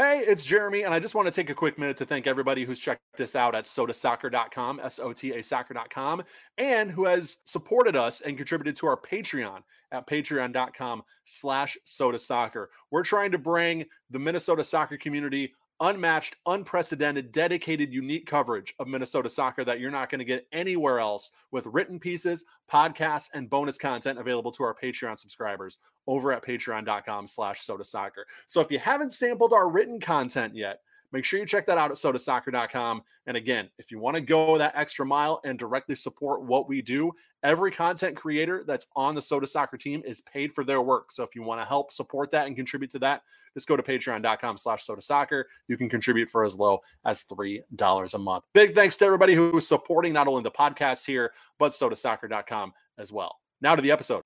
Hey, it's Jeremy, and I just want to take a quick minute to thank everybody who's checked this out at sotasoccer.com, S O T A soccer.com, and who has supported us and contributed to our Patreon at patreon.com slash sotasoccer. We're trying to bring the Minnesota soccer community unmatched, unprecedented, dedicated, unique coverage of Minnesota soccer that you're not going to get anywhere else with written pieces, podcasts, and bonus content available to our Patreon subscribers over at patreon.com slash sota soccer. So if you haven't sampled our written content yet, Make sure you check that out at sotasoccer.com. And again, if you want to go that extra mile and directly support what we do, every content creator that's on the Sota Soccer team is paid for their work. So if you want to help support that and contribute to that, just go to patreon.com slash sota soccer. You can contribute for as low as $3 a month. Big thanks to everybody who is supporting not only the podcast here, but sotasoccer.com as well. Now to the episode.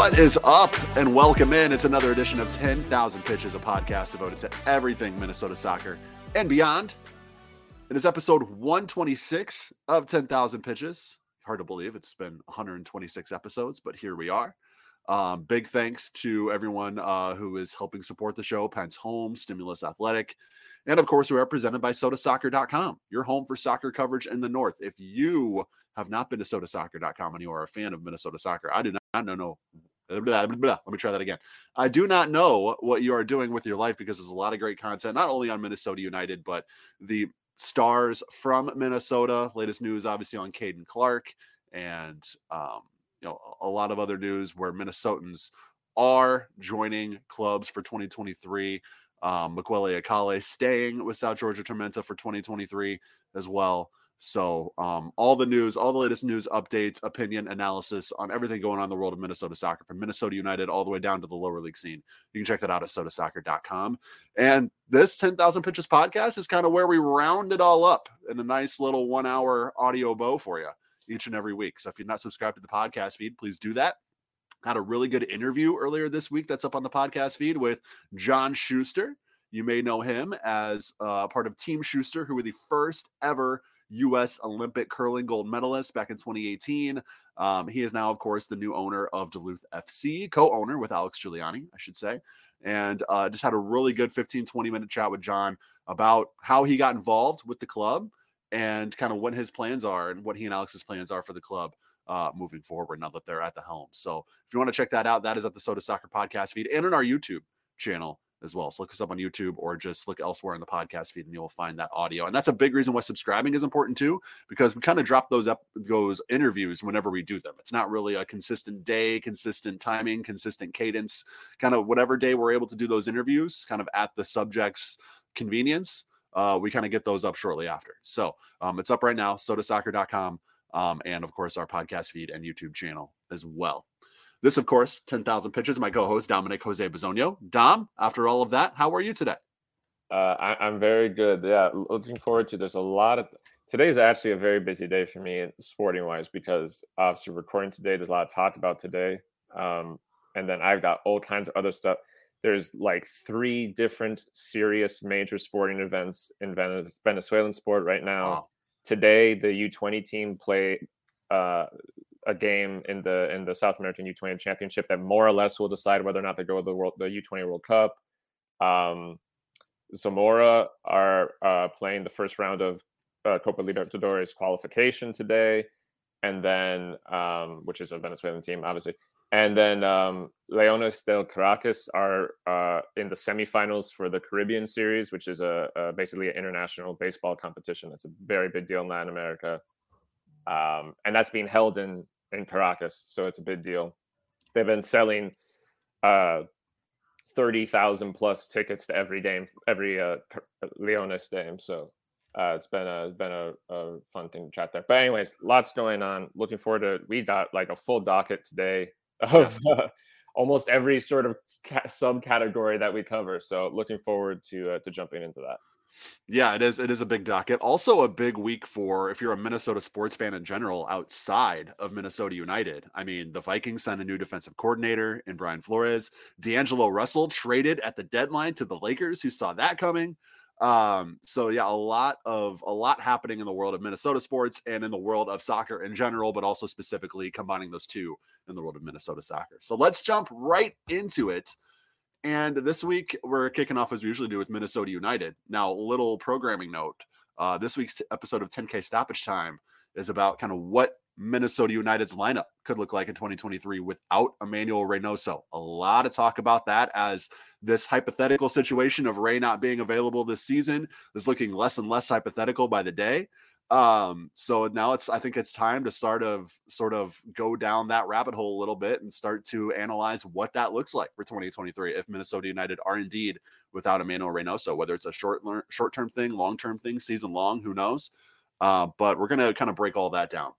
What is up? And welcome in. It's another edition of 10,000 Pitches, a podcast devoted to everything Minnesota soccer and beyond. It is episode 126 of 10,000 Pitches. Hard to believe it's been 126 episodes, but here we are. Um, big thanks to everyone uh, who is helping support the show Pentz Home, Stimulus Athletic, and of course, we're represented by sotasoccer.com, your home for soccer coverage in the North. If you have not been to sotasoccer.com and you are a fan of Minnesota soccer, I do not know Blah, blah, blah. Let me try that again. I do not know what you are doing with your life because there's a lot of great content, not only on Minnesota United, but the stars from Minnesota. Latest news, obviously, on Caden Clark, and um, you know a lot of other news where Minnesotans are joining clubs for 2023. Um, Mukwelle Akale staying with South Georgia Tormenta for 2023 as well. So, um, all the news, all the latest news updates, opinion, analysis on everything going on in the world of Minnesota soccer, from Minnesota United all the way down to the lower league scene. You can check that out at sotasoccer.com. And this 10,000 Pitches podcast is kind of where we round it all up in a nice little one hour audio bow for you each and every week. So, if you're not subscribed to the podcast feed, please do that. Had a really good interview earlier this week that's up on the podcast feed with John Schuster. You may know him as uh, part of Team Schuster, who were the first ever U.S. Olympic curling gold medalist back in 2018. Um, he is now, of course, the new owner of Duluth FC, co owner with Alex Giuliani, I should say. And uh, just had a really good 15, 20 minute chat with John about how he got involved with the club and kind of what his plans are and what he and Alex's plans are for the club. Uh, moving forward now that they're at the helm. So if you want to check that out, that is at the Sota Soccer podcast feed and on our YouTube channel as well. So look us up on YouTube or just look elsewhere in the podcast feed and you'll find that audio. And that's a big reason why subscribing is important too, because we kind of drop those up those interviews whenever we do them. It's not really a consistent day, consistent timing, consistent cadence, kind of whatever day we're able to do those interviews, kind of at the subject's convenience. Uh, we kind of get those up shortly after. So um, it's up right now, sotasoccer.com, Um, and of course, our podcast feed and YouTube channel as well. This, of course, 10,000 pitches. My co host, Dominic Jose Bazonio. Dom, after all of that, how are you today? Uh, I, am very good. Yeah, looking forward to. There's a lot of. Today is actually a very busy day for me, sporting wise, because obviously recording today. There's a lot talked about today, um, and then I've got all kinds of other stuff. There's like three different serious major sporting events in Venezuelan sport right now. Wow. Today, the U20 team play uh, a game in the in the South American U20 Championship that more or less will decide whether or not they go to the world the U20 World Cup. Um, Zamora are uh, playing the first round of uh, Copa Libertadores qualification today, and then um, which is a Venezuelan team, obviously. And then um, Leones del Caracas are uh, in the semifinals for the Caribbean Series, which is a, a basically an international baseball competition. It's a very big deal in Latin America um, and that's being held in in Caracas, so it's a big deal. They've been selling uh, thirty thousand plus tickets to every game, every uh, Leones game. So uh, it's been a been a, a, fun thing to chat there. But anyways, lots going on. Looking forward to we got like a full docket today of uh, almost every sort of ca- subcategory that we cover. So looking forward to uh, to jumping into that. Yeah, it is. It is a big docket. Also, a big week for if you're a Minnesota sports fan in general outside of Minnesota United. I mean, the Vikings signed a new defensive coordinator in Brian Flores. D'Angelo Russell traded at the deadline to the Lakers. Who saw that coming? Um, so yeah, a lot of a lot happening in the world of Minnesota sports and in the world of soccer in general, but also specifically combining those two in the world of Minnesota soccer. So let's jump right into it. And this week we're kicking off as we usually do with Minnesota United. Now, little programming note: uh, this week's episode of 10K Stoppage Time is about kind of what Minnesota United's lineup could look like in 2023 without Emmanuel Reynoso. A lot of talk about that as this hypothetical situation of Ray not being available this season is looking less and less hypothetical by the day. Um, so now it's I think it's time to start of sort of go down that rabbit hole a little bit and start to analyze what that looks like for 2023 if Minnesota United are indeed without Emmanuel Reynoso, whether it's a short short term thing, long term thing, season long, who knows? Uh, but we're gonna kind of break all that down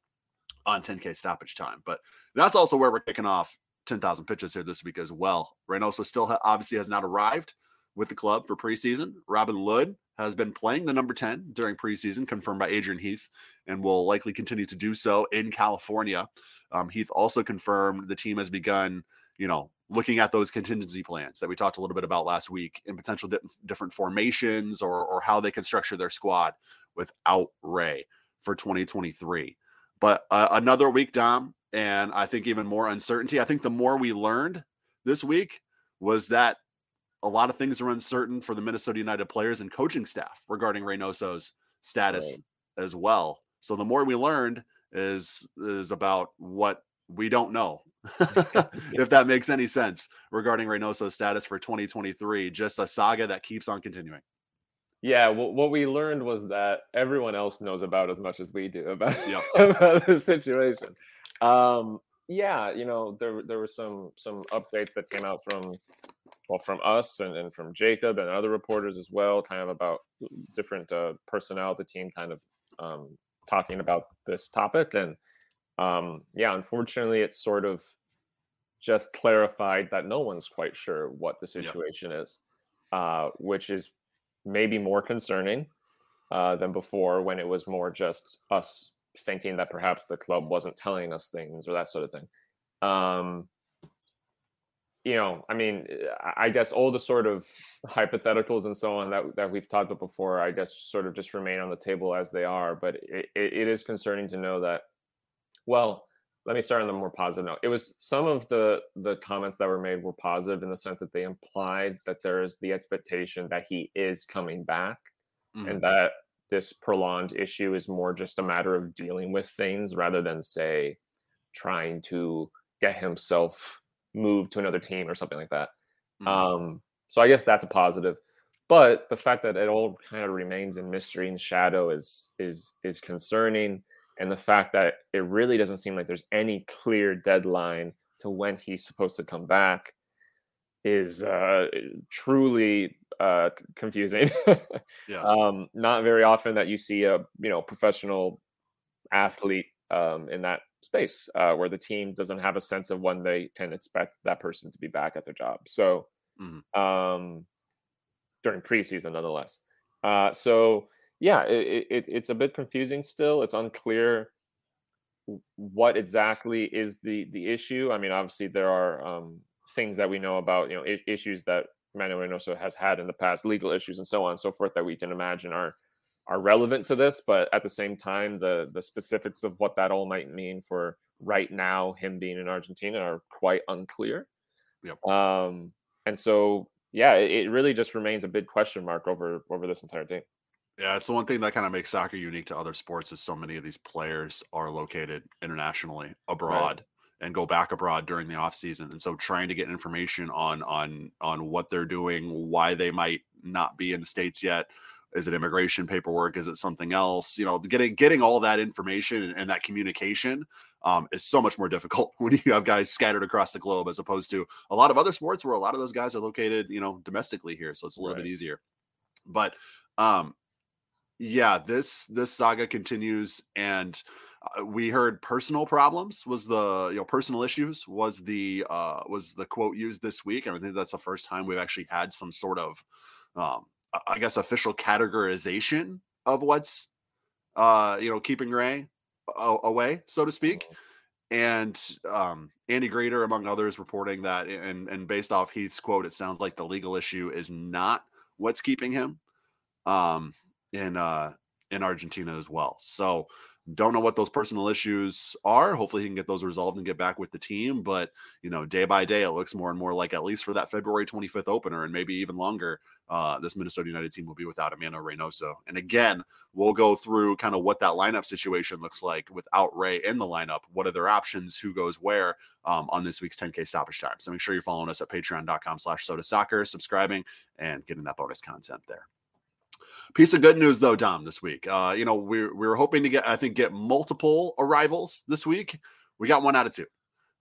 on 10K stoppage time. But that's also where we're kicking off 10,000 pitches here this week as well. Reynoso still ha- obviously has not arrived with the club for preseason. Robin Lod has been playing the number 10 during preseason, confirmed by Adrian Heath, and will likely continue to do so in California. Um, Heath also confirmed the team has begun, you know, looking at those contingency plans that we talked a little bit about last week in potential di- different formations or, or how they can structure their squad without Ray for 2023. But uh, another week, Dom, and I think even more uncertainty. I think the more we learned this week was that a lot of things are uncertain for the Minnesota United players and coaching staff regarding Reynoso's status right. as well. So the more we learned is is about what we don't know. if that makes any sense regarding Reynoso's status for 2023, just a saga that keeps on continuing. Yeah, well, what we learned was that everyone else knows about as much as we do about, yep. about the situation. Um, yeah, you know, there there were some some updates that came out from well from us and, and from Jacob and other reporters as well, kind of about different uh, personnel the team, kind of um, talking about this topic. And um, yeah, unfortunately, it's sort of just clarified that no one's quite sure what the situation yep. is, uh, which is maybe more concerning uh, than before when it was more just us thinking that perhaps the club wasn't telling us things or that sort of thing. Um, you know, I mean, I guess all the sort of hypotheticals and so on that, that we've talked about before, I guess sort of just remain on the table as they are. But it, it is concerning to know that, well, let me start on the more positive note. It was some of the the comments that were made were positive in the sense that they implied that there is the expectation that he is coming back mm-hmm. and that this prolonged issue is more just a matter of dealing with things rather than say trying to get himself moved to another team or something like that. Mm-hmm. Um, so I guess that's a positive. But the fact that it all kind of remains in mystery and shadow is is is concerning and the fact that it really doesn't seem like there's any clear deadline to when he's supposed to come back is uh, truly uh, confusing. yes. um, not very often that you see a you know professional athlete um, in that space uh, where the team doesn't have a sense of when they can expect that person to be back at their job. So mm-hmm. um, during preseason, nonetheless. Uh, so yeah, it, it, it's a bit confusing still. It's unclear what exactly is the the issue. I mean, obviously there are um, things that we know about, you know, I- issues that Manuel Reynoso has had in the past, legal issues and so on and so forth that we can imagine are are relevant to this. But at the same time, the the specifics of what that all might mean for right now him being in Argentina are quite unclear. Yep. Um, and so yeah, it, it really just remains a big question mark over over this entire thing. Yeah, it's the one thing that kind of makes soccer unique to other sports is so many of these players are located internationally abroad right. and go back abroad during the off season. And so trying to get information on on on what they're doing, why they might not be in the states yet, is it immigration paperwork is it something else you know getting getting all that information and, and that communication um, is so much more difficult when you have guys scattered across the globe as opposed to a lot of other sports where a lot of those guys are located you know domestically here so it's a little right. bit easier but um yeah, this this saga continues, and uh, we heard personal problems was the you know personal issues was the uh was the quote used this week. I think that's the first time we've actually had some sort of um I guess, official categorization of what's, uh, you know, keeping Ray away, so to speak. Mm-hmm. And um, Andy Greder, among others, reporting that, and and based off Heath's quote, it sounds like the legal issue is not what's keeping him um, in uh, in Argentina as well. So don't know what those personal issues are. Hopefully, he can get those resolved and get back with the team. But you know, day by day, it looks more and more like at least for that February 25th opener, and maybe even longer, uh, this Minnesota United team will be without Emmanuel Reynoso. And again, we'll go through kind of what that lineup situation looks like without Ray in the lineup. What are their options? Who goes where um, on this week's 10K stoppage time? So make sure you're following us at Patreon.com/slash Sota Soccer, subscribing, and getting that bonus content there. Piece of good news though, Dom, this week. Uh, you know, we we were hoping to get, I think, get multiple arrivals this week. We got one out of two.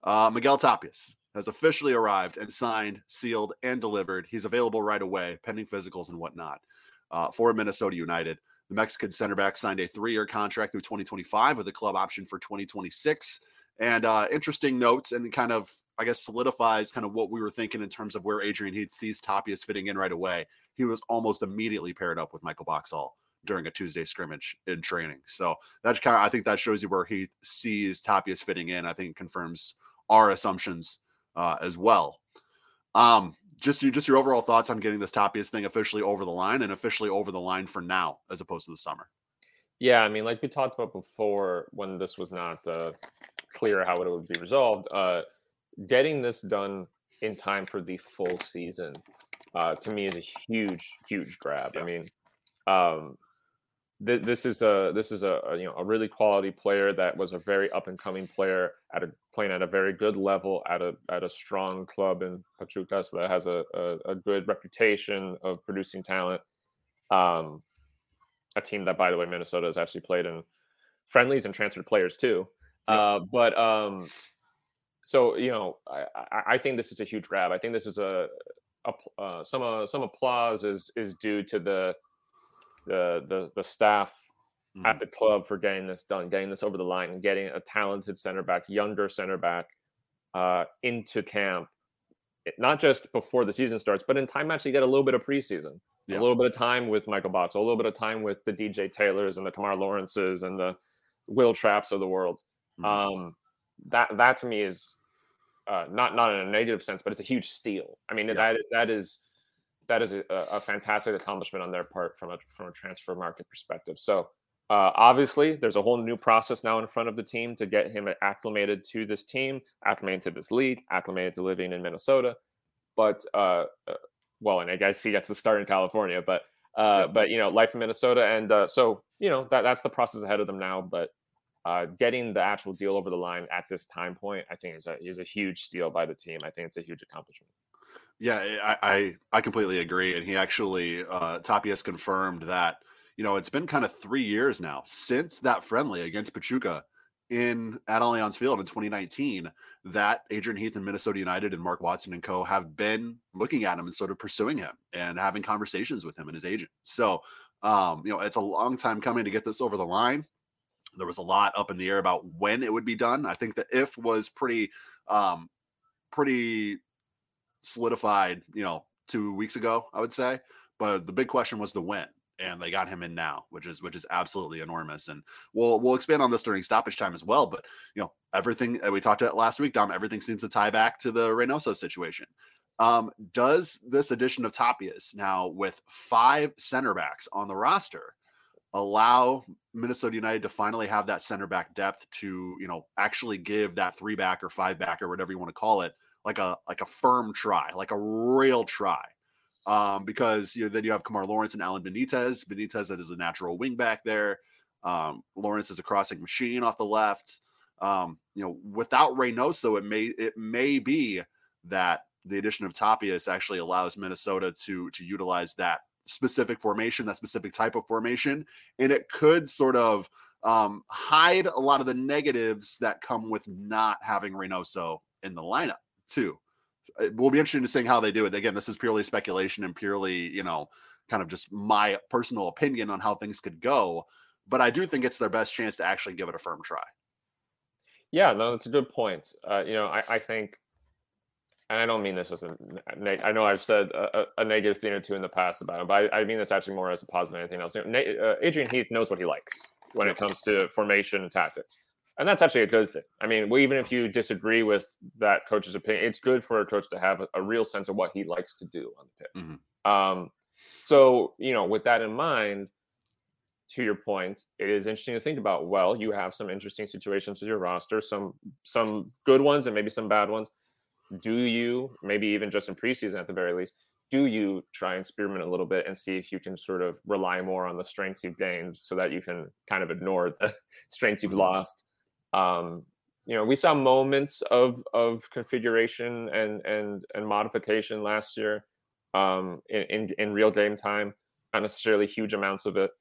Uh, Miguel Tapias has officially arrived and signed, sealed, and delivered. He's available right away, pending physicals and whatnot, uh, for Minnesota United. The Mexican center back signed a three-year contract through 2025 with a club option for 2026. And uh, interesting notes and kind of I guess solidifies kind of what we were thinking in terms of where Adrian Heath sees Tapias fitting in right away. He was almost immediately paired up with Michael Boxall during a Tuesday scrimmage in training. So that's kind of I think that shows you where he sees Tapias fitting in. I think confirms our assumptions uh, as well. Um, just you, just your overall thoughts on getting this Tapias thing officially over the line and officially over the line for now, as opposed to the summer. Yeah, I mean, like we talked about before, when this was not uh, clear how it would be resolved. Uh, getting this done in time for the full season uh, to me is a huge, huge grab. Yeah. I mean, um, th- this is a this is a, a, you know a really quality player that was a very up and coming player at a playing at a very good level at a at a strong club in Pachuca, so that has a, a, a good reputation of producing talent. Um, a team that, by the way, Minnesota has actually played in friendlies and transferred players too. Uh, but um, so you know, I, I think this is a huge grab. I think this is a, a uh, some uh, some applause is is due to the the the, the staff mm-hmm. at the club for getting this done, getting this over the line, and getting a talented center back, younger center back, uh, into camp. Not just before the season starts, but in time actually get a little bit of preseason, yeah. a little bit of time with Michael Box, a little bit of time with the DJ Taylors and the Kemar Lawrences and the Wil Trapps of the world. Mm-hmm. Um, that that to me is uh, not not in a negative sense, but it's a huge steal. I mean yeah. that that is that is a, a, fantastic accomplishment on their part from a from a transfer market perspective. So uh, obviously, there's a whole new process now in front of the team to get him acclimated to this team, acclimated to this league, acclimated to living in Minnesota. But uh, uh well, and I guess he gets to start in California, but uh, but you know, life in Minnesota, and uh, so you know that that's the process ahead of them now. But uh, getting the actual deal over the line at this time point, I think is a is a huge steal by the team. I think it's a huge accomplishment. Yeah, I I, I completely agree, and he actually uh, Tapias confirmed that you know it's been kind of three years now since that friendly against Pachuca in at Allianz Field in 2019 that Adrian Heath and Minnesota United and Mark Watson and co have been looking at him and sort of pursuing him and having conversations with him and his agent. So, um, you know, it's a long time coming to get this over the line there was a lot up in the air about when it would be done. I think the if was pretty um pretty solidified, you know, 2 weeks ago, I would say. But the big question was the when and they got him in now, which is which is absolutely enormous. And we'll we'll expand on this during stoppage time as well. But you know, everything we talked about last week, Dom, everything seems to tie back to the Reynoso situation. Um, does this addition of Tapias now with five center backs on the roster allow Minnesota United to finally have that center back depth to, you know, actually give that three back or five back or whatever you want to call it, like a like a firm try, like a real try. Um, because you know, then you have Kemar Lawrence and Alan Benitez. Benitez is a natural wing back there. Um, Lawrence is a crossing machine off the left. Um, you know, without Reynoso, it may it may be that the addition of Tapias actually allows Minnesota to to utilize that specific formation, that specific type of formation, and it could sort of um, hide a lot of the negatives that come with not having Reynoso in the lineup too. It will be interesting to see how they do it. Again, this is purely speculation and purely, you know, kind of just my personal opinion on how things could go. But I do think it's their best chance to actually give it a firm try. Yeah, no, that's a good point. Uh, you know, I, I think and I don't mean this as a, I know I've said a, a, negative thing or two in the past about him, but I, I mean this actually more as a positive than anything else. Uh, Adrian Heath knows what he likes when it comes to formation and tactics. And that's actually a good thing. I mean, well, even if you disagree with that coach's opinion, it's good for a coach to have a, a real sense of what he likes to do on the pitch. Mm-hmm. Um, so, you know, with that in mind, to your point, it is interesting to think about. Well, you have some interesting situations with your roster, some some good ones and maybe some bad ones do you maybe even just in preseason at the very least do you try and experiment a little bit and see if you can sort of rely more on the strengths you've gained so that you can kind of ignore the strengths you've mm-hmm. lost um, you know we saw moments of of configuration and and and modification last year um, in, in, in real game time not necessarily huge amounts of it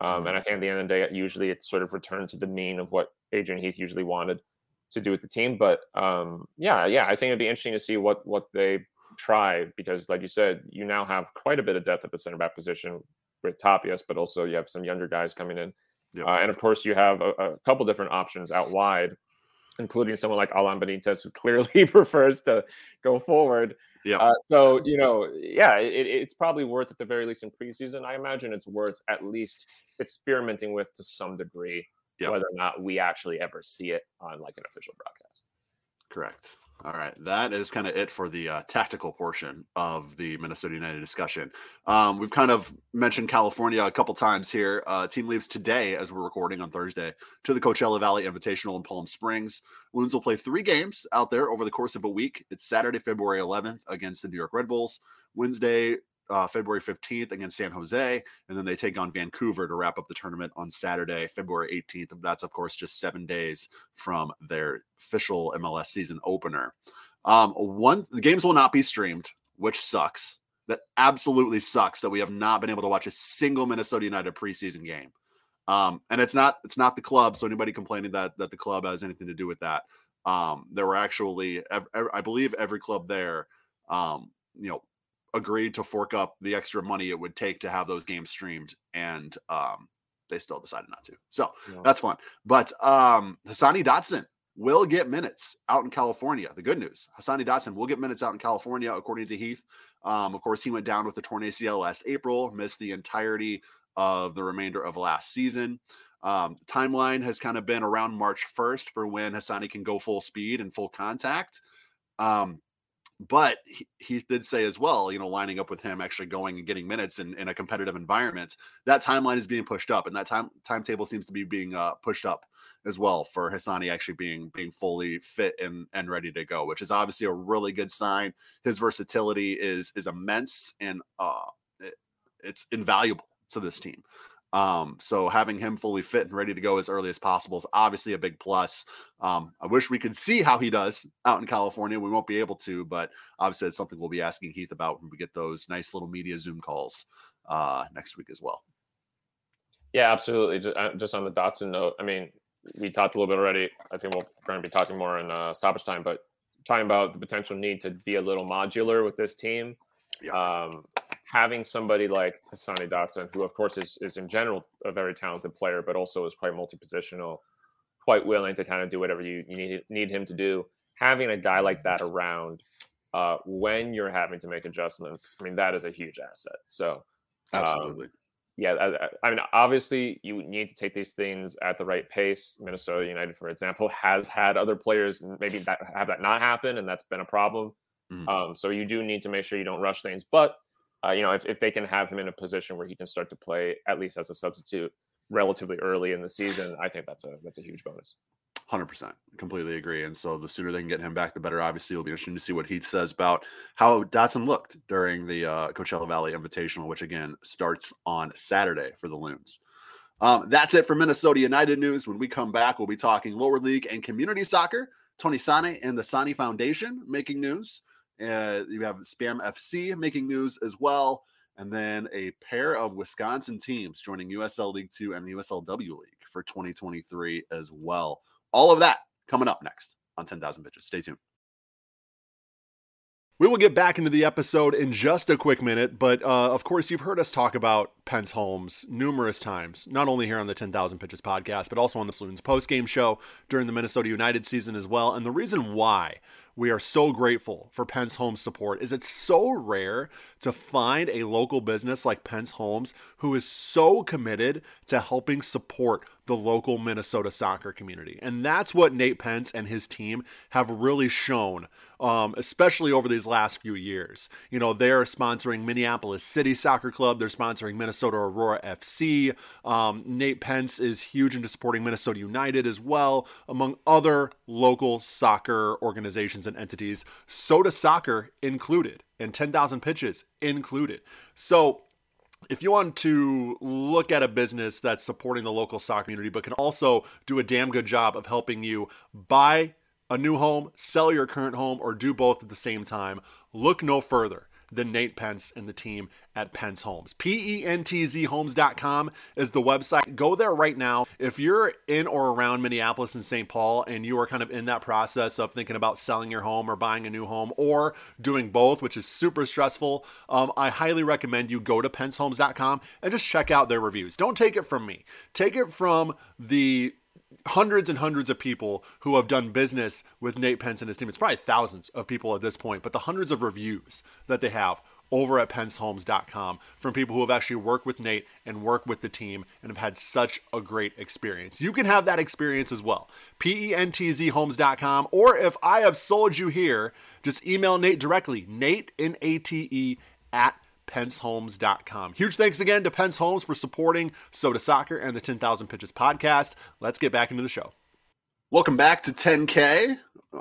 um, and mm-hmm. i think at the end of the day usually it sort of returned to the mean of what adrian heath usually wanted to do with the team. But um, yeah, yeah, I think it'd be interesting to see what what they try because, like you said, you now have quite a bit of depth at the center back position with Tapias, but also you have some younger guys coming in, yep. uh, and of course you have a, a, couple different options out wide, including someone like Alan Benitez who clearly prefers to go forward. Yeah. Uh, so you know, yeah, it, it's probably worth at the very least in preseason. I imagine it's worth at least experimenting with to some degree yep. whether or not we actually ever see it on like an official broadcast. Correct. All right, that is kind of it for the uh, tactical portion of the Minnesota United discussion. Um, we've kind of mentioned California a couple times here. Uh, team leaves today, as we're recording on Thursday, to the Coachella Valley Invitational in Palm Springs. Loons will play three games out there over the course of a week. It's Saturday, February 11th against the New York Red Bulls. Wednesday, uh, February 15th against San Jose, and then they take on Vancouver to wrap up the tournament on Saturday, February 18th. That's, of course, just seven days from their official MLS season opener. Um, one, the games will not be streamed, which sucks. That absolutely sucks that we have not been able to watch a single Minnesota United preseason game. Um, and it's not it's not the club. So anybody complaining that that the club has anything to do with that, um, there were actually I believe every club there, um, you know, agreed to fork up the extra money it would take to have those games streamed and um, they still decided not to. So yeah. that's fun. But um, hassani dotson will get minutes out in california the good news. Hassani dotson will get minutes out in california according to heath. Um, of course he went down with the torn acl last april missed the entirety of the remainder of last season. Um, timeline has kind of been around march 1st for when hassani can go full speed and full contact. Um, but he, he, did say as well, you know, lining up with him actually going and getting minutes in, in a competitive environment, that timeline is being pushed up, and that time timetable seems to be being uh, pushed up as well for Hassani actually being being fully fit and and ready to go, which is obviously a really good sign. His versatility is is immense and uh, it, it's invaluable to this team. Um, so having him fully fit and ready to go as early as possible is obviously a big plus. Um, I wish we could see how he does out in California. We won't be able to, but obviously it's something we'll be asking Heath about when we get those nice little media Zoom calls uh, next week as well. Yeah, absolutely. Just, uh, just on the Dotson note, I mean, we talked a little bit already. I think we're going to be talking more in uh, stoppage time, but talking about the potential need to be a little modular with this team. Yeah. Um, having somebody like Hassani Dotson, who of course is, is in general a very talented player, but also is quite multi-positional, quite willing to kind of do whatever you, you need need him to do. Having a guy like that around uh, when you're having to make adjustments, I mean that is a huge asset. So um, absolutely. Um, yeah, I, I, mean, obviously, you need to take these things at the right pace. Minnesota United, for example, has had other players maybe that have that not happen, and that's been a problem. Mm-hmm. Um, so you do need to make sure you don't rush things. But uh, you know, if, if they can have him in a position where he can start to play at least as a substitute relatively early in the season, I think that's a that's a huge bonus. Hundred percent, completely agree. And so the sooner they can get him back, the better. Obviously, it'll be interesting to see what Heath says about how Dotson looked during the uh, Coachella Valley Invitational, which again starts on Saturday for the Loons. Um, that's it for Minnesota United news. When we come back, we'll be talking lower league and community soccer. Tony Sanneh and the Sanneh Foundation making news. Uh, you have Spam FC making news as well. And then a pair of Wisconsin teams joining USL League Two and the USLW League for 2023 as well. All of that coming up next on 10,000 Pitches. Stay tuned. We will get back into the episode in just a quick minute, but uh, of course, you've heard us talk about Pentz Homes numerous times, not only here on the 10,000 Pitches podcast, but also on the Loons post game show during the Minnesota United season as well. And the reason why we are so grateful for Pentz Homes support. Is it's so rare to find a local business like Pentz Homes who is so committed to helping support the local Minnesota soccer community. And that's what Nate Pentz and his team have really shown, um, especially over these last few years. You know, they're sponsoring Minneapolis City Soccer Club, they're sponsoring Minnesota Aurora FC. Um, Nate Pentz is huge into supporting Minnesota United as well, among other local soccer organizations and entities, Sota Soccer included, and 10,000 pitches included. So, if you want to look at a business that's supporting the local soccer community, but can also do a damn good job of helping you buy a new home, sell your current home, or do both at the same time, look no further than Nate Pentz and the team at Pentz Homes. P E N T Z homes.com is the website. Go there right now. If you're in or around Minneapolis and St. Paul and you are kind of in that process of thinking about selling your home or buying a new home or doing both, which is super stressful, um, I highly recommend you go to pentzhomes.com and just check out their reviews. Don't take it from me, take it from the hundreds and hundreds of people who have done business with Nate Pentz and his team. It's probably thousands of people at this point, but the hundreds of reviews that they have over at pentzhomes.com from people who have actually worked with Nate and worked with the team and have had such a great experience. You can have that experience as well. P-E-N-T-Z homes.com or if I have sold you here, just email Nate directly, Nate, N-A-T-E, at pentzhomes.com. Huge thanks again to Pentz Homes for supporting Sota Soccer and the 10,000 Pitches podcast. Let's get back into the show. Welcome back to 10K.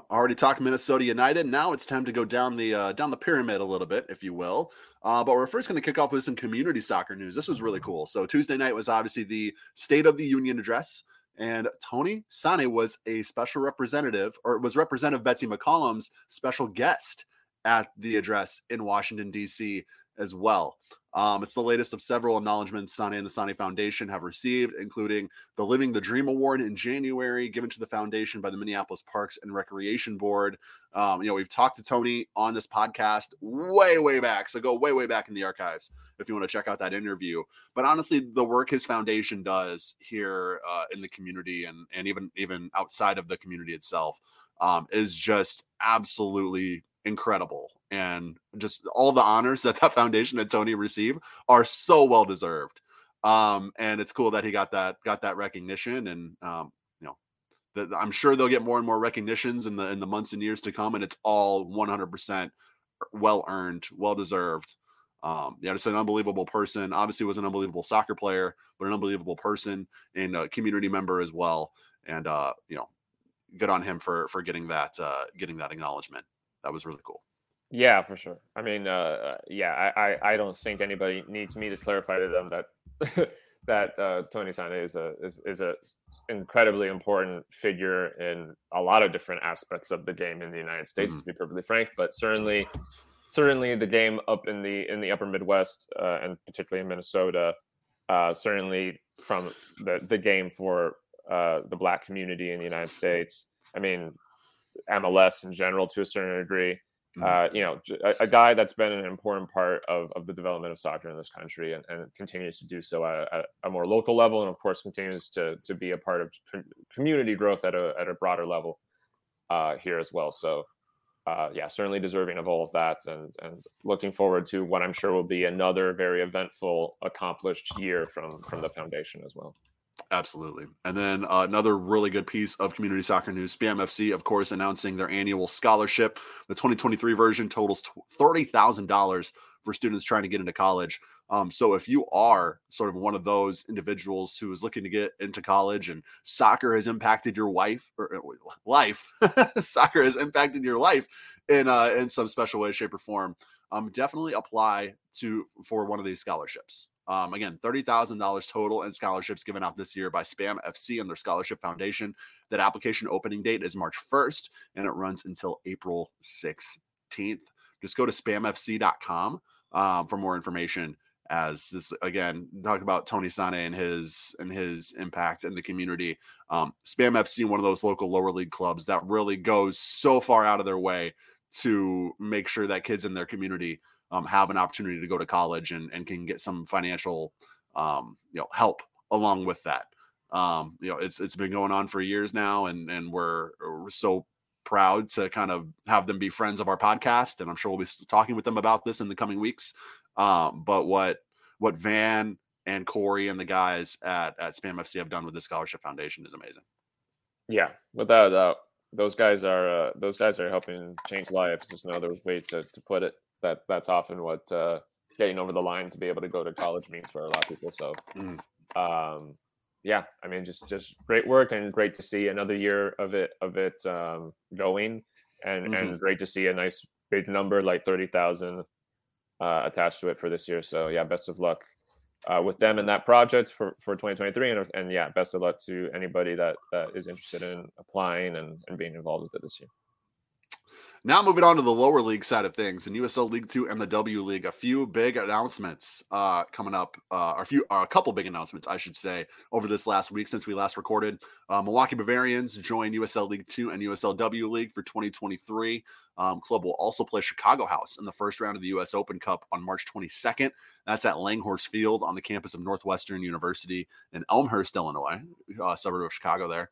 Already talked Minnesota United. Now it's time to go down the uh, down the pyramid a little bit, if you will. Uh, but we're first going to kick off with some community soccer news. This was really cool. So Tuesday night was obviously the State of the Union address, and Tony Sanneh was a special representative, or was Representative Betty McCollum's special guest at the address in Washington D.C as well. Um, it's the latest of several acknowledgments Sanneh and the Sanneh Foundation have received, including the Living the Dream Award in January, given to the foundation by the Minneapolis Parks and Recreation Board. Um, you know, we've talked to Tony on this podcast way, way back. So go way, way back in the archives if you want to check out that interview. But honestly, the work his foundation does here uh, in the community and and even even outside of the community itself um, is just absolutely incredible and just all the honors that that foundation and Tony receive are so well deserved. Um, and it's cool that he got that got that recognition, and um, you know, I'm sure they'll get more and more recognitions in the in the months and years to come, and it's all 100% well earned, well deserved. Um, yeah, just an unbelievable person. Obviously, was an unbelievable soccer player, but an unbelievable person and a community member as well. And uh, you know, good on him for for getting that uh, getting that acknowledgement. That was really cool. Yeah, for sure. I mean, uh, uh, yeah, I, I, I don't think anybody needs me to clarify to them that that uh, Tony Sanneh is a is, is a incredibly important figure in a lot of different aspects of the game in the United States, mm-hmm. to be perfectly frank. But certainly, certainly the game up in the in the Upper Midwest uh, and particularly in Minnesota, uh, certainly from the the game for uh, the Black community in the United States. I mean, MLS in general to a certain degree. Mm-hmm. Uh, you know, a, a, guy that's been an important part of, of the development of soccer in this country and, and continues to do so at, at, a more local level, and of course continues to to be a part of community growth at a at a broader level uh, here as well. So, uh, yeah, certainly deserving of all of that, and and looking forward to what I'm sure will be another very eventful, accomplished year from from the foundation as well. Absolutely. And then uh, another really good piece of community soccer news SPAMFC, of course, announcing their annual scholarship. The 2023 version totals $30,000 for students trying to get into college. Um, so if you are sort of one of those individuals who is looking to get into college and soccer has impacted your wife or uh, life, soccer has impacted your life in uh, in some special way, shape, or form, um, definitely apply to for one of these scholarships. Um, again, $30,000 total in scholarships given out this year by Spam FC and their scholarship foundation. That application opening date is March 1st and it runs until April 16th. Just go to spamfc.com um, for more information. As this again, talk about Tony Sanneh and his and his impact in the community. Um, Spam FC, one of those local lower league clubs that really goes so far out of their way to make sure that kids in their community um, have an opportunity to go to college and, and can get some financial um, you know help along with that. Um, you know, it's it's been going on for years now, and and we're, we're so proud to kind of have them be friends of our podcast, and I'm sure we'll be talking with them about this in the coming weeks. Um, but what what Van and Corey and the guys at at Spam FC have done with the Scholarship Foundation is amazing. Yeah, without a doubt, those guys are uh, those guys are helping change lives. There's no other way to, to put it. That that's often what uh, getting over the line to be able to go to college means for a lot of people. So, mm. um, yeah, I mean, just just great work and great to see another year of it of it um, going, and mm-hmm. and great to see a nice big number like thirty thousand uh, attached to it for this year. So yeah, best of luck uh, with them in that project for, for 2023. And, and yeah, best of luck to anybody that, that is interested in applying and, and being involved with it this year. Now moving on to the lower league side of things in USL League Two and the W League, a few big announcements uh, coming up, uh, or a few, or a couple big announcements, I should say, over this last week since we last recorded. Uh, Milwaukee Bavarians join USL League Two and USL W League for 2023. Um, club will also play Chicago House in the first round of the U.S. Open Cup on March 22nd. That's at Langhorst Field on the campus of Northwestern University in Elmhurst, Illinois, uh, suburb of Chicago. There.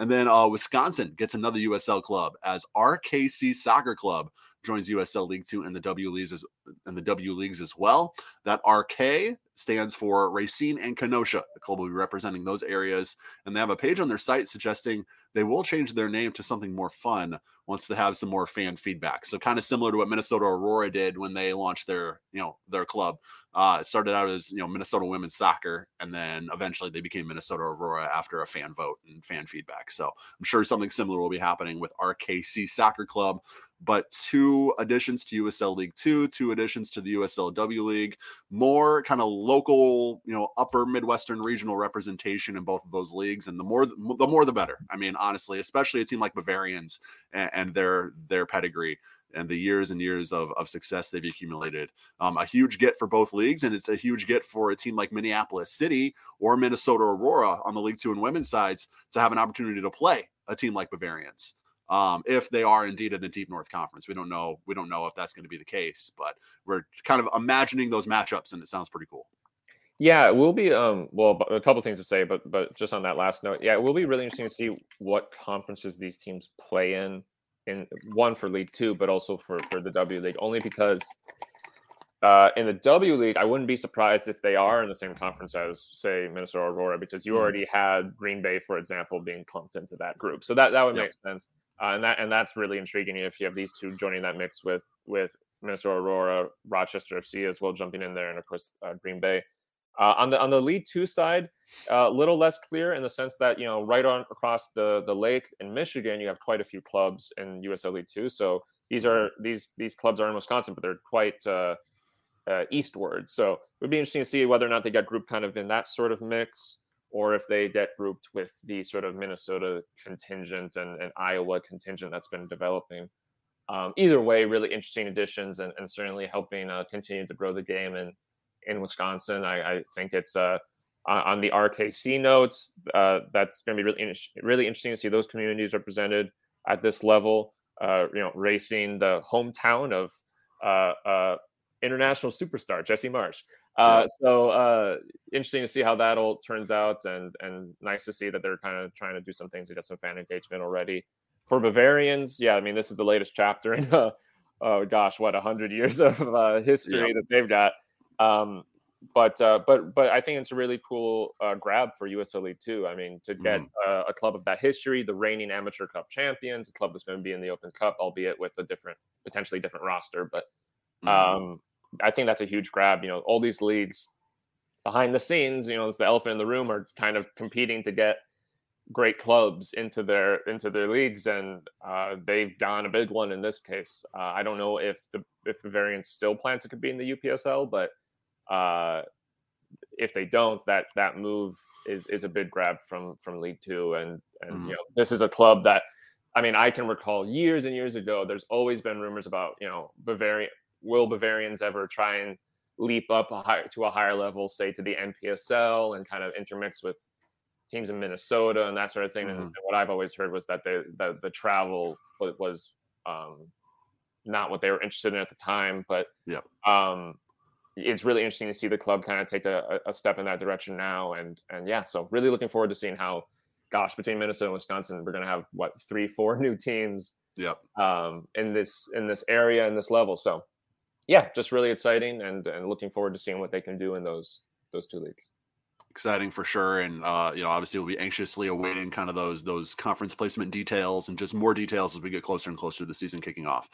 And then uh, Wisconsin gets another USL club as RKC Soccer Club joins USL League Two and the W leagues as and the W leagues as well. That RK stands for Racine and Kenosha. The club will be representing those areas, and they have a page on their site suggesting they will change their name to something more fun once they have some more fan feedback. So kind of similar to what Minnesota Aurora did when they launched their you know their club. Uh, it started out as you know Minnesota Women's Soccer, and then eventually they became Minnesota Aurora after a fan vote and fan feedback. So I'm sure something similar will be happening with RKC Soccer Club but two additions to USL League Two, two additions to the USLW League, more kind of local, you know, upper Midwestern regional representation in both of those leagues, and the more the more the better. I mean, honestly, especially a team like Bavarians and, and their their pedigree and the years and years of, of success they've accumulated. Um, a huge get for both leagues, and it's a huge get for a team like Minneapolis City or Minnesota Aurora on the League Two and women's sides to have an opportunity to play a team like Bavarians um, if they are indeed in the Deep North Conference. We don't know. We don't know if that's going to be the case, but we're kind of imagining those matchups, and it sounds pretty cool. Yeah, it will be. Um, well, a couple things to say, but but just on that last note, yeah, it will be really interesting to see what conferences these teams play in. In one for League Two, but also for for the W League, only because uh, in the W League, I wouldn't be surprised if they are in the same conference as, say, Minnesota Aurora, because you mm-hmm. already had Green Bay, for example, being clumped into that group. So that that would yep. make sense uh, and that and that's really intriguing if you have these two joining that mix with with Minnesota Aurora, Rochester FC as well jumping in there, and of course uh, Green Bay. Uh, on the on the League Two side, a little less clear in the sense that you know right on across the the lake in Michigan, you have quite a few clubs in USL League Two. So these are these these clubs are in Wisconsin, but they're quite uh, uh, eastward. So it would be interesting to see whether or not they get grouped kind of in that sort of mix or if they get grouped with the sort of Minnesota contingent and, and Iowa contingent that's been developing. Um, either way, really interesting additions and, and certainly helping uh, continue to grow the game in, in Wisconsin. I, I think it's uh, on the RKC notes, uh, that's going to be really, really interesting to see those communities represented at this level. Uh, you know, Racine the hometown of uh, uh, international superstar Jesse Marsch. Uh, so uh, interesting to see how that all turns out, and and nice to see that they're kind of trying to do some things to get some fan engagement already. For Bavarians, yeah, I mean this is the latest chapter in uh, oh gosh, what hundred years of uh, history yep. that they've got. Um, but uh, but but I think it's a really cool uh, grab for USL League too. I mean, to get mm. uh, a club of that history, the reigning amateur cup champions, a club that's going to be in the Open Cup, albeit with a different, potentially different roster, but mm. um, I think that's a huge grab. You know, all these leagues behind the scenes, you know, as the elephant in the room, are kind of competing to get great clubs into their into their leagues, and uh, they've done a big one in this case. Uh, I don't know if the if Bavarians still plan to compete in the UPSL, but uh, if they don't, that that move is is a big grab from from League Two, and and mm-hmm. you know this is a club that. I mean, I can recall years and years ago. There's always been rumors about you know Bavarian will Bavarians ever try and leap up a higher, to a higher level, say to the NPSL and kind of intermix with teams in Minnesota and that sort of thing. Mm-hmm. And what I've always heard was that the the, the travel was um, not what they were interested in at the time. But yeah, um, it's really interesting to see the club kind of take a, a step in that direction now. And and yeah, so really looking forward to seeing how. Gosh, between Minnesota and Wisconsin, we're going to have what three, four new teams Yep. Um, in this in this area in this level. So, yeah, just really exciting and and looking forward to seeing what they can do in those those two leagues. Exciting for sure and uh, you know obviously we'll be anxiously awaiting kind of those those conference placement details and just more details as we get closer and closer to the season kicking off.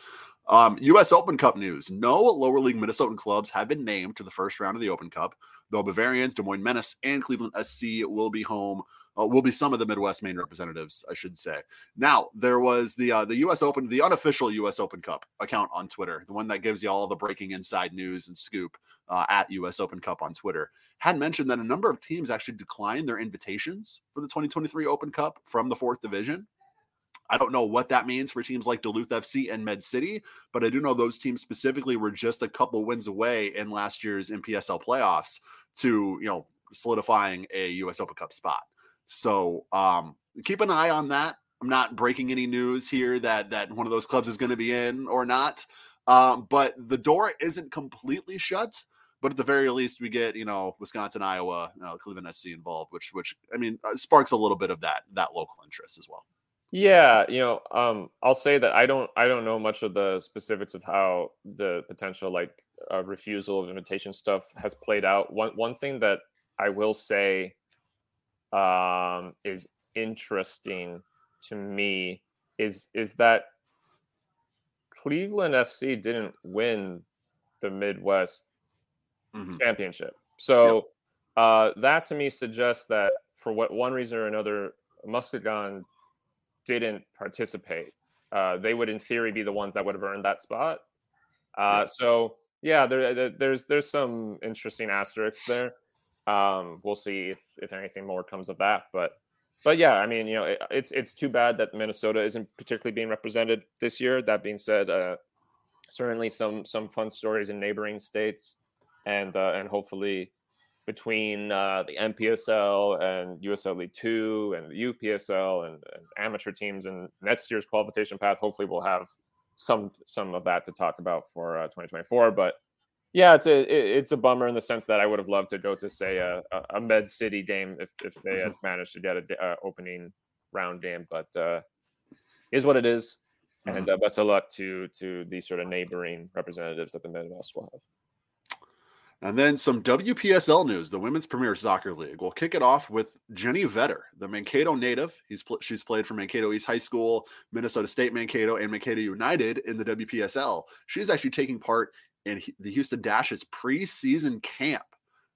Um, us open cup news. No lower league minnesotan clubs have been named to the first round of the open cup though bavarians des moines menace and cleveland sc will be home uh, will be some of the Midwest main representatives, I should say. Now, there was the uh, the U.S. Open, the unofficial U.S. Open Cup account on Twitter, the one that gives you all the breaking inside news and scoop uh, at U.S. Open Cup on Twitter, had mentioned that a number of teams actually declined their invitations for the 2023 Open Cup from the fourth division. I don't know what that means for teams like Duluth FC and Med City, but I do know those teams specifically were just a couple wins away in last year's MPSL playoffs to, you know, solidifying a US Open Cup spot. So um, keep an eye on that. I'm not breaking any news here that that one of those clubs is going to be in or not. Um, but the door isn't completely shut. But at the very least, we get you know Wisconsin, Iowa, you know, Cleveland SC involved, which which I mean uh, sparks a little bit of that that local interest as well. Yeah, you know, um, I'll say that I don't I don't know much of the specifics of how the potential like uh, refusal of invitation stuff has played out. One one thing that I will say um, is interesting to me is is that Cleveland SC didn't win the Midwest mm-hmm. championship. So yep. uh, that to me suggests that for what one reason or another, Muskegon didn't participate. Uh, they would, in theory, be the ones that would have earned that spot. Uh, yep. So yeah, there, there, there's there's some interesting asterisks there. Um, we'll see if, if anything more comes of that. But but yeah, I mean, you know, it, it's it's too bad that Minnesota isn't particularly being represented this year. That being said, uh, certainly some some fun stories in neighboring states, and uh, and hopefully between uh, the NPSL and USL League Two and the UPSL and, and amateur teams and next year's qualification path, hopefully we'll have some some of that to talk about for uh, 2024. But yeah, it's a it's a bummer in the sense that I would have loved to go to say a, a Med City game if, if they had mm-hmm. managed to get a uh, opening round game, but uh, is what it is. Mm-hmm. And uh, best of luck to to these sort of neighboring representatives that the Midwest will have. And then some WPSL news. The Women's Premier Soccer League. We'll kick it off with Jenny Vetter, the Mankato native. He's pl- she's played for Mankato East High School, Minnesota State Mankato, and Mankato United in the WPSL. She's actually taking part in the Houston Dash's preseason camp.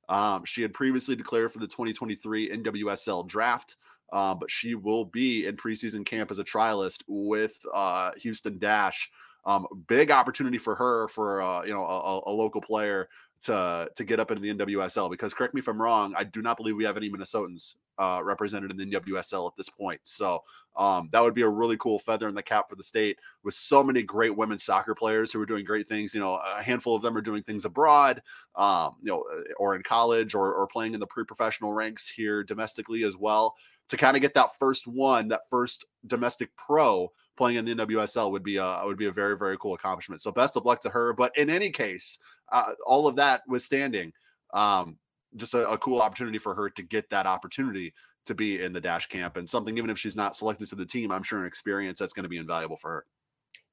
Um, she had previously declared for the 2023 NWSL draft, uh, but she will be in preseason camp as a trialist with uh, Houston Dash. Um, big opportunity for her for uh, you know a, a, local player to to get up into the NWSL because correct me if I'm wrong, I do not believe we have any Minnesotans uh, represented in the NWSL at this point. So um, that would be a really cool feather in the cap for the state with so many great women's soccer players who are doing great things. You know, a handful of them are doing things abroad, um, you know, or in college or, or playing in the pre-professional ranks here domestically as well. To kind of get that first one, that first domestic pro playing in the NWSL would be a would be a very very cool accomplishment. So best of luck to her. But in any case, uh, all of that withstanding, um, just a, a, cool opportunity for her to get that opportunity to be in the dash camp and something even if she's not selected to the team i'm sure an experience that's going to be invaluable for her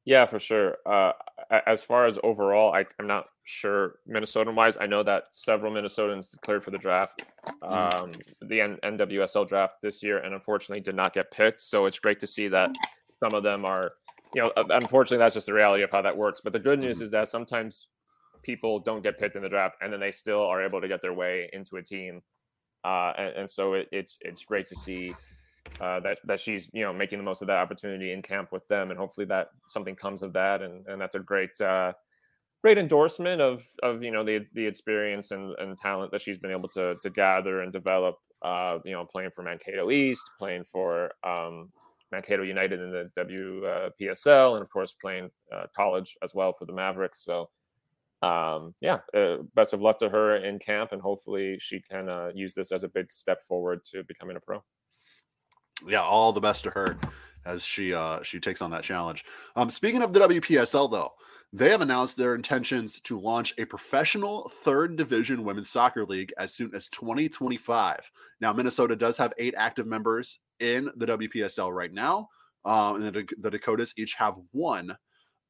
yeah for sure uh, as far as overall I, am not sure minnesotan wise i know that several minnesotans declared for the draft mm. um, the N- nwsl draft this year and unfortunately did not get picked so it's great to see that some of them are you know unfortunately that's just the reality of how that works but the good news mm-hmm. is that sometimes people don't get picked in the draft and then they still are able to get their way into a team. Uh, and, and, so it, it's it's great to see uh, that that she's you know making the most of that opportunity in camp with them, and hopefully that something comes of that, and and that's a great uh, great endorsement of of you know the the experience and, and talent that she's been able to to gather and develop. Uh, you know, playing for Mankato East, playing for um, Mankato United in the WPSL, and of course playing uh, college as well for the Mavericks. So um, yeah, uh, best of luck to her in camp, and hopefully she can uh, use this as a big step forward to becoming a pro. Yeah, all the best to her as she uh, she takes on that challenge. Um, speaking of the WPSL, though, they have announced their intentions to launch a professional third division women's soccer league as soon as 2025. Now, Minnesota does have eight active members in the WPSL right now. um, and the, the Dakotas each have one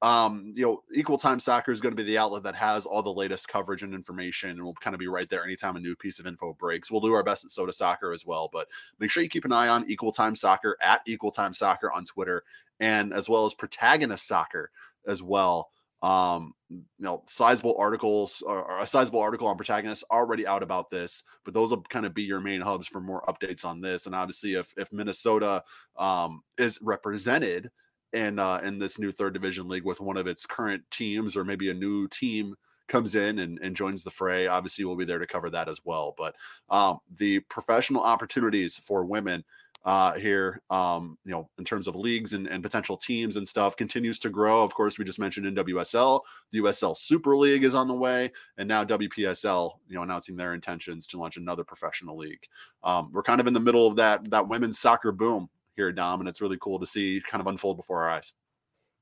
um you know equal time soccer is going to be the outlet that has all the latest coverage and information and we'll kind of be right there anytime a new piece of info breaks. We'll do our best at Sota Soccer as well but make sure you keep an eye on equal time soccer at equal time soccer on twitter and as well as protagonist soccer as well. Um you know sizable articles or, a sizable article on protagonists already out about this but those will kind of be your main hubs for more updates on this and obviously if if minnesota um is represented in uh, in this new third division league with one of its current teams or maybe a new team comes in and, and joins the fray obviously we'll be there to cover that as well but um, the professional opportunities for women uh, here um, you know in terms of leagues and, and potential teams and stuff continues to grow. Of course we just mentioned NWSL, the usl super league is on the way and now wpsl you know announcing their intentions to launch another professional league. Um, we're kind of in the middle of that that women's soccer boom here, at Dom, and it's really cool to see kind of unfold before our eyes.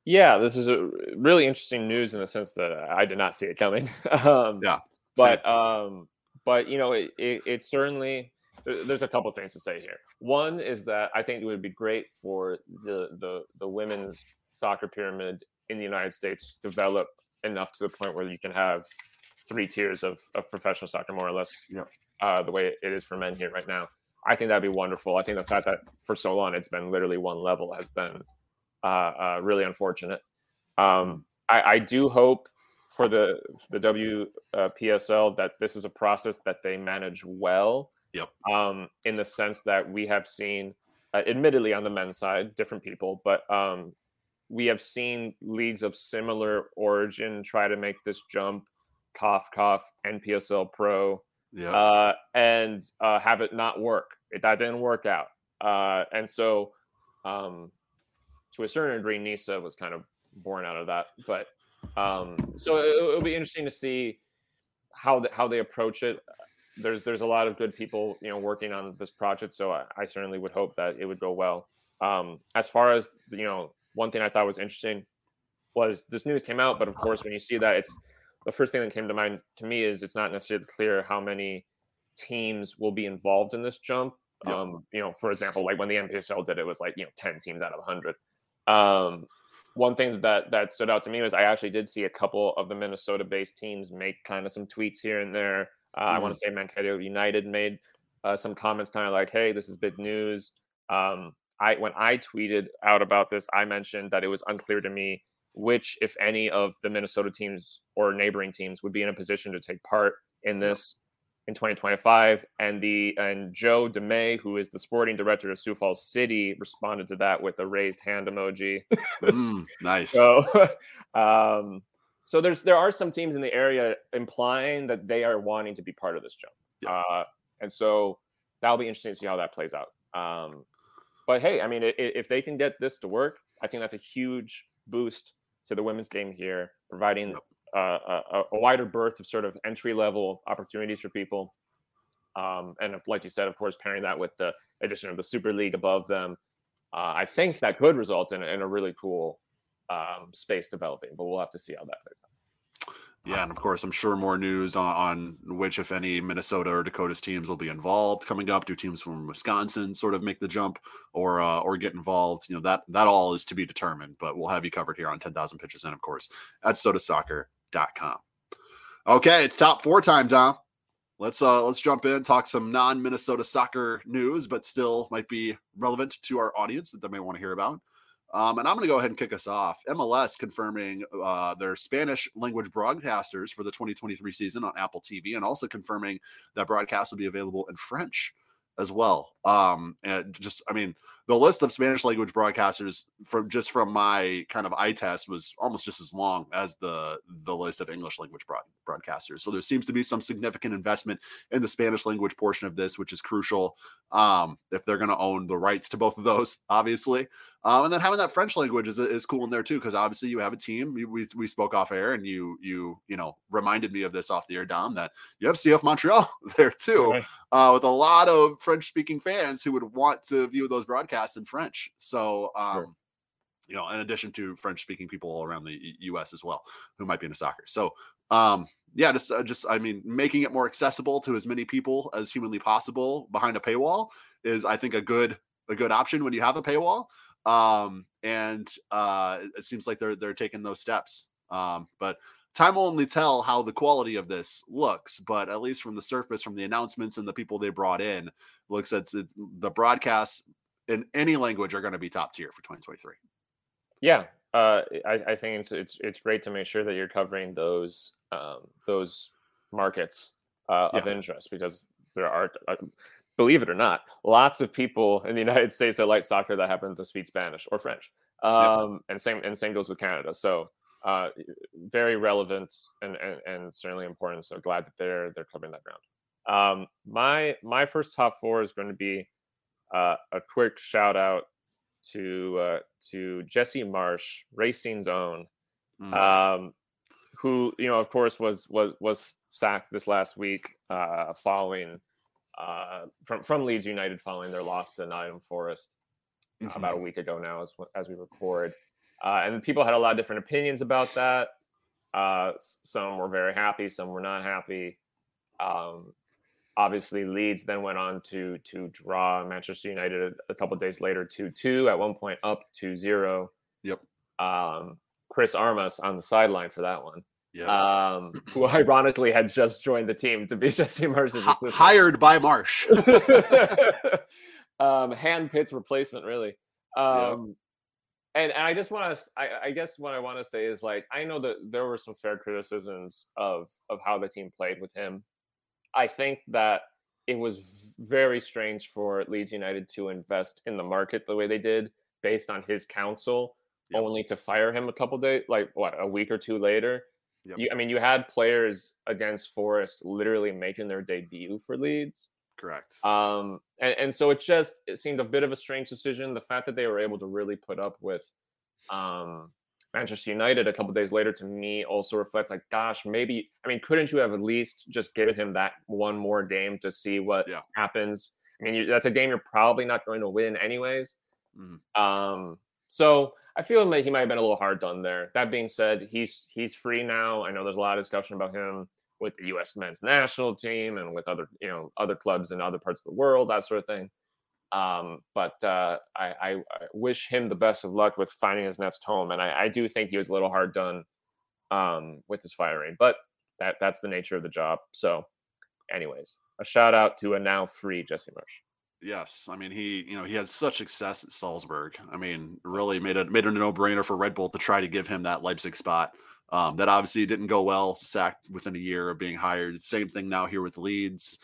Yeah, this is a really interesting news in the sense that I did not see it coming. um, yeah, but um, but you know, it, it, it certainly there's a couple things to say here. One is that I think it would be great for the the the women's soccer pyramid in the United States develop enough to the point where you can have three tiers of, of professional soccer, more or less, uh, the way it is for men here right now. I think that'd be wonderful. I think the fact that for so long it's been literally one level has been uh, uh, really unfortunate. Um, I, I, do hope for the the WPSL uh, that this is a process that they manage well. Yep. Um, in the sense that we have seen, uh, admittedly on the men's side, different people, but um, we have seen leagues of similar origin try to make this jump. Cough, cough, NPSL Pro yeah. uh, and uh, have it not work. It, that didn't work out. Uh, and so, um, to a certain degree, NISA was kind of born out of that. But um, so it, will be interesting to see how the, how they approach it. There's there's a lot of good people you know working on this project, so I, I certainly would hope that it would go well. Um, as far as you know, one thing I thought was interesting was this news came out, but of course, when you see that, it's the first thing that came to mind to me is it's not necessarily clear how many teams will be involved in this jump. Yep. Um, you know, for example, like when the NPSL did it, was like you know ten teams out of hundred. Um, one thing that that stood out to me was I actually did see a couple of the Minnesota-based teams make kind of some tweets here and there. Uh, mm-hmm. I want to say Mankato United made uh, some comments, kind of like, "Hey, this is big news." Um, I when I tweeted out about this, I mentioned that it was unclear to me which, if any, of the Minnesota teams or neighboring teams would be in a position to take part in this in 2025. And the and Joe DeMay, who is the sporting director of Sioux Falls City, responded to that with a raised hand emoji. mm, nice. So, um, so there's there are some teams in the area implying that they are wanting to be part of this jump. Yeah. Uh, and so that'll be interesting to see how that plays out. Um, but hey, I mean, it, if they can get this to work, I think that's a huge boost to the women's game here, providing uh, a, a, wider berth of sort of entry level opportunities for people. Um, and like you said, of course, pairing that with the addition of the Super League above them, uh, I think that could result in, in a really cool um, space developing. But we'll have to see how that plays out. Yeah, and of course, I'm sure more news on, on, which, if any, Minnesota or Dakota's teams will be involved coming up. Do teams from Wisconsin sort of make the jump or uh, or get involved? You know that that all is to be determined. But we'll have you covered here on 10,000 pitches and of course at sotasoccer.com. Okay, it's top four time, Tom. Let's uh let's jump in, talk some non-Minnesota soccer news, but still might be relevant to our audience that they may want to hear about. Um, and I'm going to go ahead and kick us off. MLS confirming uh, their Spanish language broadcasters for the 2023 season on Apple TV, and also confirming that broadcast will be available in French as well. Um, and just, I mean, the list of Spanish language broadcasters from just from my kind of eye test was almost just as long as the the list of English language broad, broadcasters. So there seems to be some significant investment in the Spanish language portion of this, which is crucial um, if they're going to own the rights to both of those, obviously. Um, and then having that French language is, is cool in there too, because obviously you have a team. We, we spoke off air, and you you you know reminded me of this off the air, Dom, that you have CF Montreal there too, right. uh, with a lot of French speaking fans who would want to view those broadcasts in French. So. Um, sure. You know, in addition to French-speaking people all around the U.S. as well, who might be into soccer. So, um, yeah, just uh, just I mean, making it more accessible to as many people as humanly possible behind a paywall is, I think, a good a good option when you have a paywall. Um, and uh, it seems like they're they're taking those steps. Um, but time will only tell how the quality of this looks. But at least from the surface, from the announcements and the people they brought in, looks at the broadcasts in any language are going to be top tier for 2023. Yeah, uh, I, I, think it's, it's it's great to make sure that you're covering those um, those markets uh, yeah. of interest because there are, uh, believe it or not, lots of people in the United States that like soccer that happen to speak Spanish or French, um, yeah. and same and same goes with Canada. So uh, very relevant and, and, and certainly important. So glad that they're they're covering that ground. Um, my my first top four is going to be uh, a quick shout out to uh, to Jesse Marsch, Racine's own, mm. um, who you know of course was was was sacked this last week uh, following uh, from from Leeds United following their loss to Nottingham Forest mm-hmm. about a week ago now as as we record, uh, and people had a lot of different opinions about that. Uh, some were very happy, some were not happy. Um, obviously Leeds then went on to to draw Manchester United a, a couple days later 2-2 at one point up 2-0. Yep. Um, Chris Armas on the sideline for that one. Yeah. Um, who ironically had just joined the team to be Jesse Marsch's H- assistant. Hired by Marsch. um, hand-picked replacement, really. Um, and, and I just want to, I, I, guess what I want to say is like, I know that there were some fair criticisms of of how the team played with him I think that it was very strange for Leeds United to invest in the market the way they did based on his counsel, yep. only to fire him a couple days, like what, a week or two later. Yep. You, I mean, you had players against Forest literally making their debut for Leeds. Correct. Um, and, and so it just it seemed a bit of a strange decision. The fact that they were able to really put up with um, Manchester United a couple days later to me also reflects like, gosh, maybe I mean, couldn't you have at least just given him that one more game to see what yeah. happens? I mean, you, that's a game you're probably not going to win anyways. Mm. Um, so I feel like he might have been a little hard done there. That being said, he's he's free now. I know there's a lot of discussion about him with the U.S. men's national team and with other you know other clubs in other parts of the world, that sort of thing. Um, but uh, I, I, wish him the best of luck with finding his next home. And I, I do think he was a little hard done um, with his firing, but that that's the nature of the job. So, anyways, a shout out to a now free Jesse Marsch. Yes, I mean he, you know, he had such success at Salzburg. I mean, really made it made it a no brainer for Red Bull to try to give him that Leipzig spot. Um, that obviously didn't go well. Sacked within a year of being hired. Same thing now here with Leeds.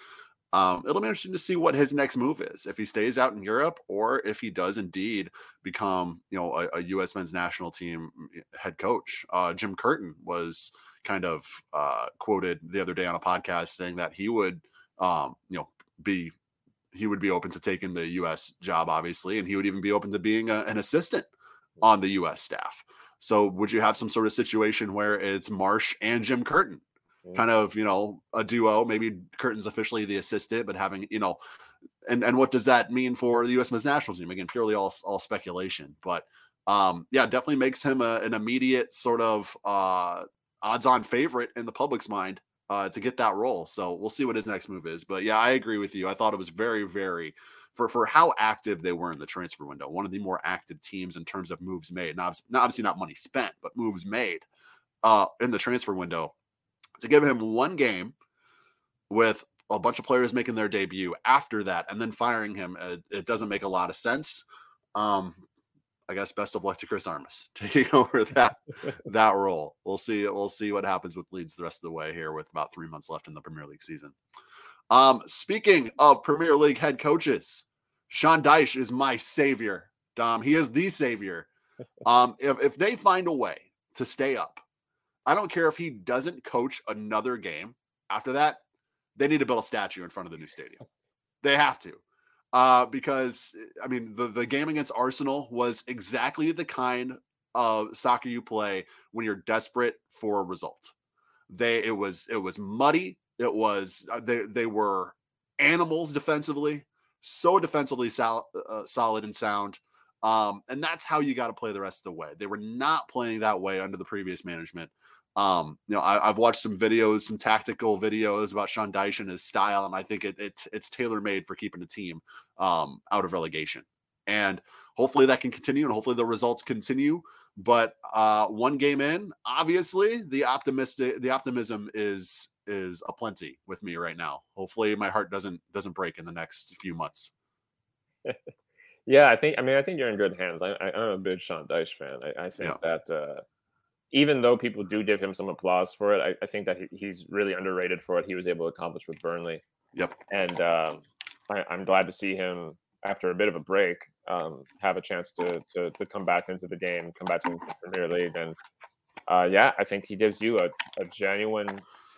Um, it'll be interesting to see what his next move is if he stays out in Europe or if he does indeed become, you know, a, a U.S. men's national team mm, head coach. Uh, Jim Curtin was kind of uh, quoted the other day on a podcast saying that he would, um, you know, be he would be open to taking the U.S. job, obviously, and he would even be open to being a, an assistant on the U.S. staff. So, would you have some sort of situation where it's Marsch and Jim Curtin. Kind of you know a duo maybe curtin's officially the assistant but having you know and and what does that mean for the us men's national team? Again purely all all speculation but um yeah definitely makes him a, an immediate sort of uh odds on favorite in the public's mind uh to get that role so we'll see what his next move is but yeah i agree with you i thought it was very very for for how active they were in the transfer window one of the more active teams in terms of moves made not, not obviously not money spent but moves made uh in the transfer window to give him one game with a bunch of players making their debut after that and then firing him, it, uh, it doesn't make a lot of sense. Um, I guess best of luck to Chris Armas taking over that that role. We'll see. We'll see what happens with Leeds the rest of the way here with about three months left in the Premier League season. Um, speaking of Premier League head coaches, Sean Dyche is my savior. Dom, he is the savior. Um, if if they find a way to stay up, I don't care if he doesn't coach another game after that. They need to build a statue in front of the new stadium. They have to. Uh, because I mean, the, the game against Arsenal was exactly the kind of soccer you play when you're desperate for a result. They it was it was muddy. It was uh, they they were animals defensively, so defensively sol- uh, solid and sound. Um, and that's how you got to play the rest of the way. They were not playing that way under the previous management. Um, you know, I, have watched some videos, some tactical videos about Sean Dyche and his style, and I think it, it it's tailor made for keeping the team um, out of relegation. And hopefully that can continue and hopefully the results continue. But uh, one game in, obviously, the optimistic the optimism is is aplenty with me right now. Hopefully, my heart doesn't doesn't break in the next few months. yeah, I think. I mean, I think you're in good hands. I, I, am a big Sean Dyche fan. I, I think yeah. that uh, even though people do give him some applause for it, I, I think that he, he's really underrated for what he was able to accomplish with Burnley. Yep. And um, I, am glad to see him after a bit of a break um, have a chance to, to to come back into the game, come back to the Premier League, and uh, yeah, I think he gives you a, a genuine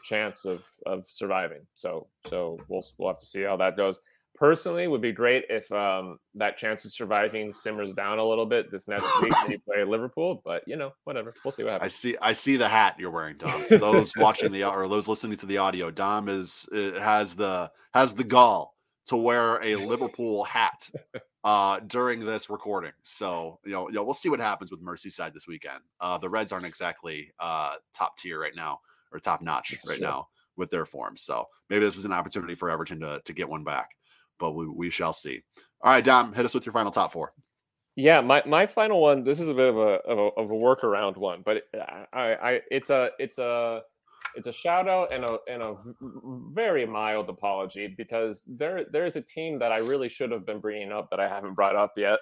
chance of of surviving. So so we'll we'll have to see how that goes. Personally, would be great if um, that chance of surviving simmers down a little bit this next week when you play Liverpool. But you know, whatever. We'll see what happens. I see. I see the hat you're wearing, Dom. those watching the or those listening to the audio, Dom is uh, has the has the gall to wear a Liverpool hat uh, during this recording. So you know, you know, we'll see what happens with Merseyside this weekend. Uh, the Reds aren't exactly uh, top tier right now or top notch right true. now with their form. So maybe this is an opportunity for Everton to to get one back, but we we shall see. All right, Dom, hit us with your final top four. Yeah, my, my final one. This is a bit of a of a, of a workaround one, but I, I it's a it's a it's a shout out and a and a very mild apology because there there is a team that I really should have been bringing up that I haven't brought up yet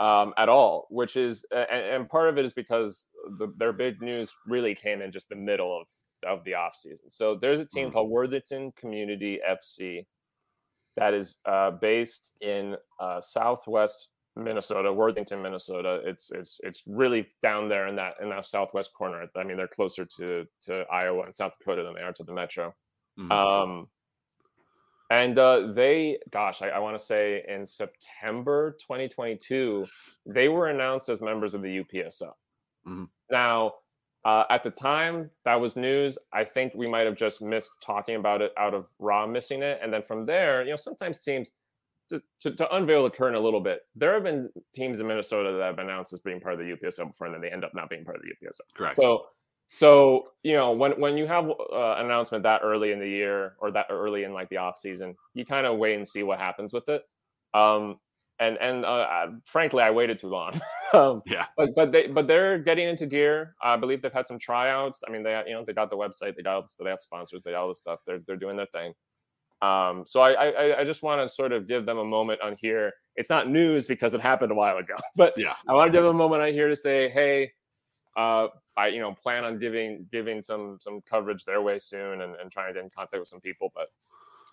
um, at all, which is and, and, part of it is because the, their big news really came in just the middle of of the off season. So there's a team mm-hmm. called Worthington Community FC that is uh, based in uh, Southwest Minnesota, Worthington, Minnesota. It's it's it's really down there in that in that southwest corner. I mean, they're closer to to Iowa and South Dakota than they are to the metro. Mm-hmm. Um, and uh, they, gosh, I, I want to say in September 2022, they were announced as members of the UPSL. Mm-hmm. Now, uh, at the time, that was news. I think we might have just missed talking about it out of raw missing it. And then from there, you know, sometimes teams to, to, to, unveil the curtain a little bit, there have been teams in Minnesota that have announced as being part of the UPSL before, and then they end up not being part of the UPSL. Correct. So, so you know, when when you have uh, an announcement that early in the year or that early in like the off season, you kind of wait and see what happens with it. Um, and and uh, frankly, I waited too long. um, yeah. But but they but they're getting into gear. I believe they've had some tryouts. I mean, they you know they got the website, they got all the, they have sponsors, they got all the stuff. They're they're doing their thing. Um, so I, I, I just want to sort of give them a moment on here. It's not news because it happened a while ago, but yeah, I want to give them a moment on here to say, hey, uh, I you know plan on giving giving some some coverage their way soon and, and trying to get in contact with some people, but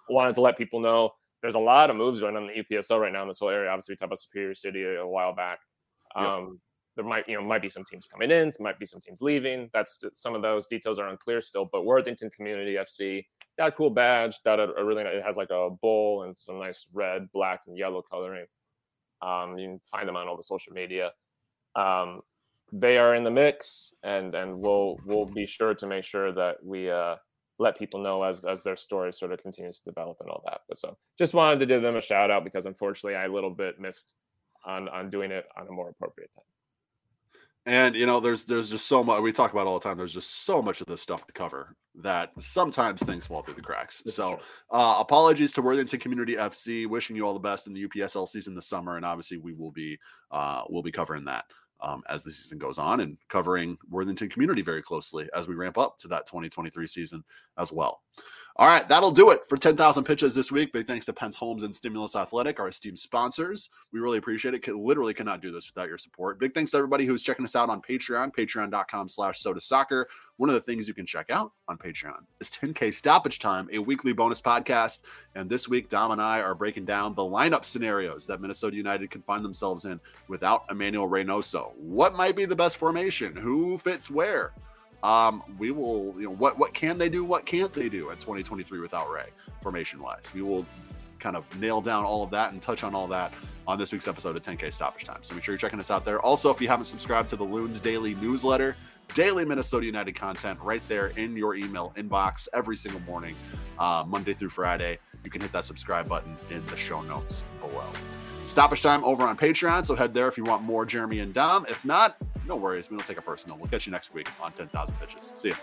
wanted to let people know there's a lot of moves going on in the UPSL right now in this whole area. Obviously, we talked about Superior City a, while back. Um, There might, you know, might be some teams coming in, some might be some teams leaving. That's some of those details are unclear still. But Worthington Community FC got a cool badge. Got a, a really it has like a bowl and some nice red, black, and yellow coloring. Um, you can find them on all the social media. Um, they are in the mix, and and we'll we'll be sure to make sure that we uh, let people know as as their story sort of continues to develop and all that. But so just wanted to give them a shout out because unfortunately I a little bit missed on on doing it on a more appropriate time. And you know, there's there's just so much we talk about all the time. There's just so much of this stuff to cover that sometimes things fall through the cracks. So, uh, apologies to Worthington Community FC. Wishing you all the best in the UPSL season this summer, and obviously we will be uh, we'll be covering that um, as the season goes on and covering Worthington community very closely as we ramp up to that 2023 season as well. All right, that'll do it for 10,000 pitches this week. Big thanks to Pentz Homes and Stimulus Athletic, our esteemed sponsors. We really appreciate it. Literally cannot do this without your support. Big thanks to everybody who's checking us out on Patreon, patreon.com slash sota soccer. One of the things you can check out on Patreon is 10K Stoppage Time, a weekly bonus podcast. And this week, Dom and I are breaking down the lineup scenarios that Minnesota United can find themselves in without Emmanuel Reynoso. What might be the best formation? Who fits where? Um, we will, you know, what what can they do? What can't they do at 2023 without Ray, formation wise? We will kind of nail down all of that and touch on all that on this week's episode of 10K Stoppage Time. So make sure you're checking us out there. Also, if you haven't subscribed to the Loons Daily newsletter, daily Minnesota United content right there in your email inbox every single morning, uh, Monday through Friday. You can hit that subscribe button in the show notes below. Stoppage time over on Patreon. So head there if you want more Jeremy and Dom. If not, no worries. We don't take it personal. We'll catch you next week on 10,000 Pitches. See ya.